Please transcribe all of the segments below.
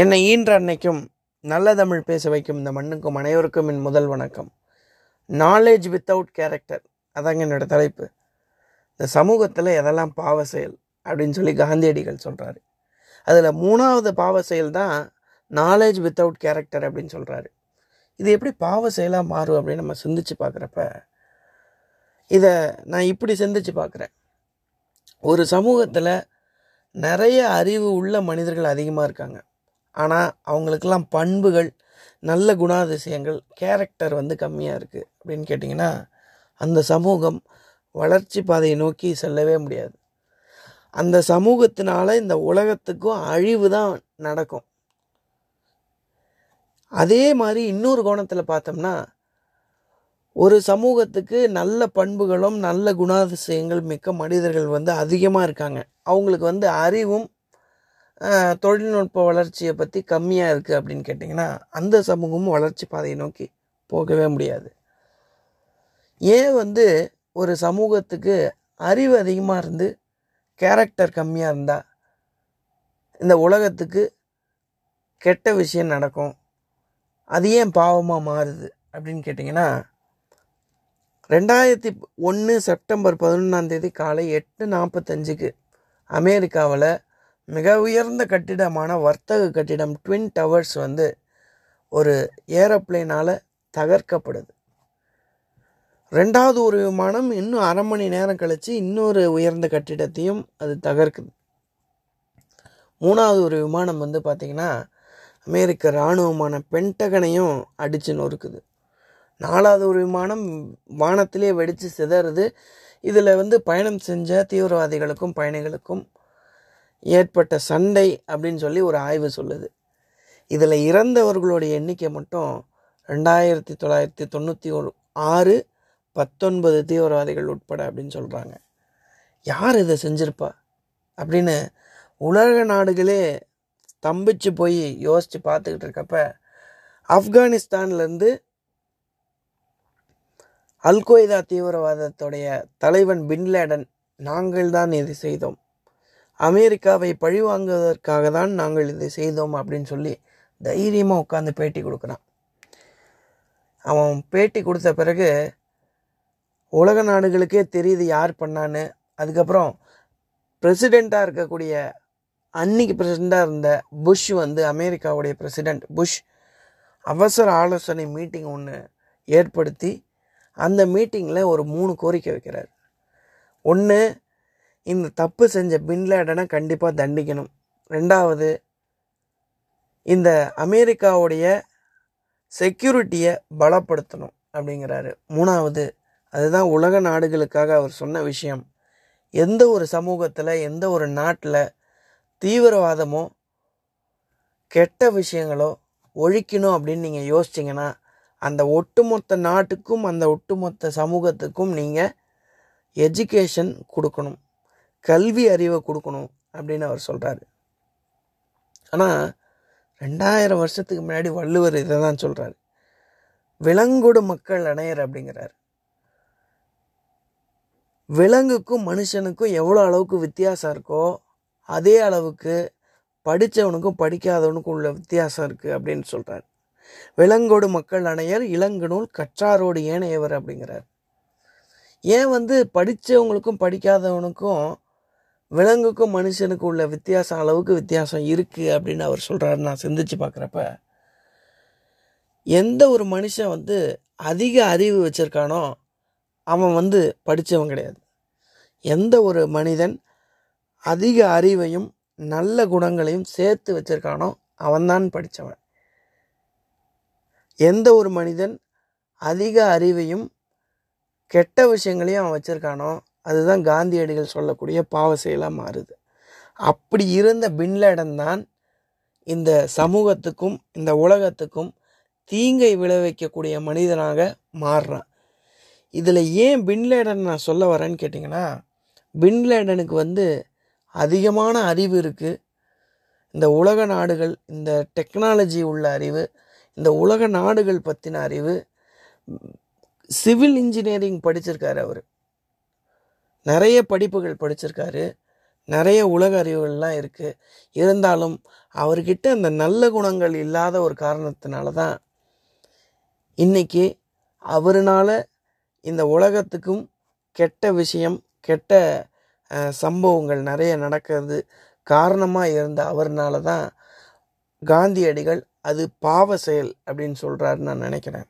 என்னை ஈன்ற அன்னைக்கும் நல்ல தமிழ் பேச வைக்கும் இந்த மண்ணுக்கும் அனைவருக்கும் என் முதல் வணக்கம். நாலேஜ் வித்தவுட் கேரக்டர் அதாங்க என்னோடய தலைப்பு. இந்த சமூகத்தில் எதெல்லாம் பாவ செயல் அப்படின்னு சொல்லி காந்தியடிகள் சொல்கிறாரு அதில் மூணாவது பாவ செயல் தான் நாலேஜ் வித்தவுட் கேரக்டர் அப்படின்னு சொல்கிறாரு இது எப்படி பாவ செயலாக மாறும் அப்படின்னு நம்ம சிந்திச்சு பார்க்குறப்ப இதை நான் இப்படி சிந்திச்சு பார்க்குறேன். ஒரு சமூகத்தில் நிறைய அறிவு உள்ள மனிதர்கள் அதிகமாக இருக்காங்க. ஆனால் அவங்களுக்கெல்லாம் பண்புகள் நல்ல குணாதிசயங்கள் கேரக்டர் வந்து கம்மியாக இருக்குது அப்படின்னு கேட்டிங்கன்னா அந்த சமூகம் வளர்ச்சி பாதையை நோக்கி செல்லவே முடியாது. அந்த சமூகத்தினால இந்த உலகத்துக்கும் அழிவு தான் நடக்கும். அதே மாதிரி இன்னொரு கோணத்தில் பார்த்தோம்னா ஒரு சமூகத்துக்கு நல்ல பண்புகளும் நல்ல குணாதிசயங்கள் மிக்க மனிதர்கள் வந்து அதிகமாக இருக்காங்க. அவங்களுக்கு வந்து அறிவும் தொழில்நுட்ப வளர்ச்சியை பற்றி கம்மியாக இருக்குது அப்படின்னு கேட்டிங்கன்னா அந்த சமூகமும் வளர்ச்சி பாதையை நோக்கி போகவே முடியாது. ஏன் வந்து ஒரு சமூகத்துக்கு அறிவு அதிகமாக இருந்து கேரக்டர் கம்மியாக இருந்தால் இந்த உலகத்துக்கு கெட்ட விஷயம் நடக்கும் அது ஏன் பாவமாக மாறுது அப்படின்னு கேட்டிங்கன்னா ரெண்டாயிரத்தி ஒன்று செப்டம்பர் பதினொன்றாம் தேதி காலை எட்டு நாற்பத்தஞ்சுக்கு அமெரிக்காவில் மிக உயர்ந்த கட்டிடமான வர்த்தக கட்டிடம் ட்வின் டவர்ஸ் வந்து ஒரு ஏரோப்ளேனால் தகர்க்கப்படுது. ரெண்டாவது ஒரு விமானம் இன்னும் அரை மணி நேரம் கழித்து இன்னொரு உயர்ந்த கட்டிடத்தையும் அது தகர்க்குது. மூணாவது ஒரு விமானம் வந்து பார்த்திங்கன்னா அமெரிக்க இராணுவமான பென்டகனையும் அடித்து நொறுக்குது. நாலாவது ஒரு விமானம் வானத்திலே வெடித்து சிதறுது. இதில் வந்து பயணம் செஞ்ச தீவிரவாதிகளுக்கும் பயணிகளுக்கும் ஏற்பட்ட சண்டை அப்படின்னு சொல்லி ஒரு ஆய்வு சொல்லுது. இதில் இறந்தவர்களுடைய எண்ணிக்கை மட்டும் ரெண்டாயிரத்தி தொள்ளாயிரத்தி தொண்ணூற்றி ஒரு ஆறு பத்தொன்பது தீவிரவாதிகள் உட்பட அப்படின்னு சொல்கிறாங்க யார் இதை செஞ்சிருப்பா? அப்படின்னு உலக நாடுகளே ஸ்தம்பிச்சு போய் யோசித்து பார்த்துக்கிட்டு இருக்கப்ப ஆப்கானிஸ்தான்லேருந்து அல்கொய்தா தீவிரவாதத்துடைய தலைவன் பின்லேடன் நாங்கள் தான் இதை செய்தோம். அமெரிக்காவை பழிவாங்குவதற்காக தான் நாங்கள் இதை செய்தோம் அப்படின்னு சொல்லி தைரியமாக உட்காந்து பேட்டி கொடுக்குறான். அவன் பேட்டி கொடுத்த பிறகு உலக நாடுகளுக்கே தெரியுது யார் பண்ணான்னு. அதுக்கப்புறம் பிரசிடெண்ட்டாக இருக்கக்கூடிய அன்னைக்கு பிரசிடெண்ட்டாக இருந்த புஷ் வந்து அமெரிக்காவுடைய பிரசிடெண்ட் புஷ் அவசர ஆலோசனை மீட்டிங் ஒன்று ஏற்படுத்தி அந்த மீட்டிங்கில் ஒரு மூணு கோரிக்கை வைக்கிறார். ஒன்று இந்த தப்பு செஞ்ச பின்லேடனை கண்டிப்பாக தண்டிக்கணும். ரெண்டாவது இந்த அமெரிக்காவுடைய செக்யூரிட்டியை பலப்படுத்தணும் அப்படிங்கிறாரு. மூணாவது அதுதான் உலக நாடுகளுக்காக அவர் சொன்ன விஷயம். எந்த ஒரு சமூகத்தில் எந்த ஒரு நாட்டில் தீவிரவாதமோ கெட்ட விஷயங்களோ ஒழிக்கணும் அப்படின்னு நீங்கள் யோசிச்சிங்கன்னா அந்த ஒட்டுமொத்த நாட்டுக்கும் அந்த ஒட்டுமொத்த சமூகத்துக்கும் நீங்கள் எஜுகேஷன் கொடுக்கணும். கல்வி அறிவை கொடுக்கணும் அப்படின்னு அவர் சொல்கிறாரு ஆனால் ரெண்டாயிரம் வருஷத்துக்கு முன்னாடி வள்ளுவர் இதை தான் சொல்கிறாரு விலங்கொடு மக்கள் அணையர் அப்படிங்கிறார். விலங்குக்கும் மனுஷனுக்கும் எவ்வளோ அளவுக்கு வித்தியாசம் இருக்கோ அதே அளவுக்கு படித்தவனுக்கும் படிக்காதவனுக்கும் உள்ள வித்தியாசம் இருக்குது அப்படின்னு சொல்கிறார் விலங்கோடு மக்கள் அணையர் இளங்கநூல் கற்றாரோடு ஏனையவர் அப்படிங்கிறார். ஏன் வந்து படித்தவங்களுக்கும் படிக்காதவனுக்கும் விலங்குக்கும் மனுஷனுக்கும் உள்ள வித்தியாசம் அளவுக்கு வித்தியாசம் இருக்குது அப்படின்னு அவர் சொல்கிறாரு நான் சிந்திச்சு பார்க்குறப்ப எந்த ஒரு மனுஷன் வந்து அதிக அறிவு வச்சுருக்கானோ அவன் வந்து படித்தவன் கிடையாது. எந்த ஒரு மனிதன் அதிக அறிவையும் நல்ல குணங்களையும் சேர்த்து வச்சிருக்கானோ அவன்தான் படித்தவன் எந்த ஒரு மனிதன் அதிக அறிவையும் கெட்ட விஷயங்களையும் அவன் வச்சுருக்கானோ அதுதான் காந்தியடிகள் சொல்லக்கூடிய பாவ செயலாக மாறுது. அப்படி இருந்த பின்லேடன் தான் இந்த சமூகத்துக்கும் இந்த உலகத்துக்கும் தீங்கை விளைவிக்கக்கூடிய மனிதனாக மாறுறான். இதில் ஏன் பின்லேடன் நான் சொல்ல வரேன்னு கேட்டிங்கன்னா பின்லேடனுக்கு வந்து அதிகமான அறிவு இருக்குது இந்த உலக நாடுகள் இந்த டெக்னாலஜி உள்ள அறிவு இந்த உலக நாடுகள் பற்றின அறிவு சிவில் இன்ஜினியரிங் படிச்சிருக்காரு அவர். நிறைய படிப்புகள் படிச்சிருக்காரு. நிறைய உலக அறிவுகள்லாம் இருக்குது இருந்தாலும் அவர்கிட்ட அந்த நல்ல குணங்கள் இல்லாத ஒரு காரணத்தினால தான் இன்றைக்கி அவருனால் இந்த உலகத்துக்கும் கெட்ட விஷயம் கெட்ட சம்பவங்கள் நிறைய நடக்கிறது காரணமாக இருந்த அவர்னால தான் காந்தியடிகள் அது பாவ செயல் அப்படின்னு சொல்கிறாருன்னு நான் நினைக்கிறேன்.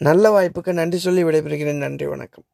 நல்ல வாய்ப்புக்கு நன்றி சொல்லி விடைபெறுகிறேன். நன்றி வணக்கம்.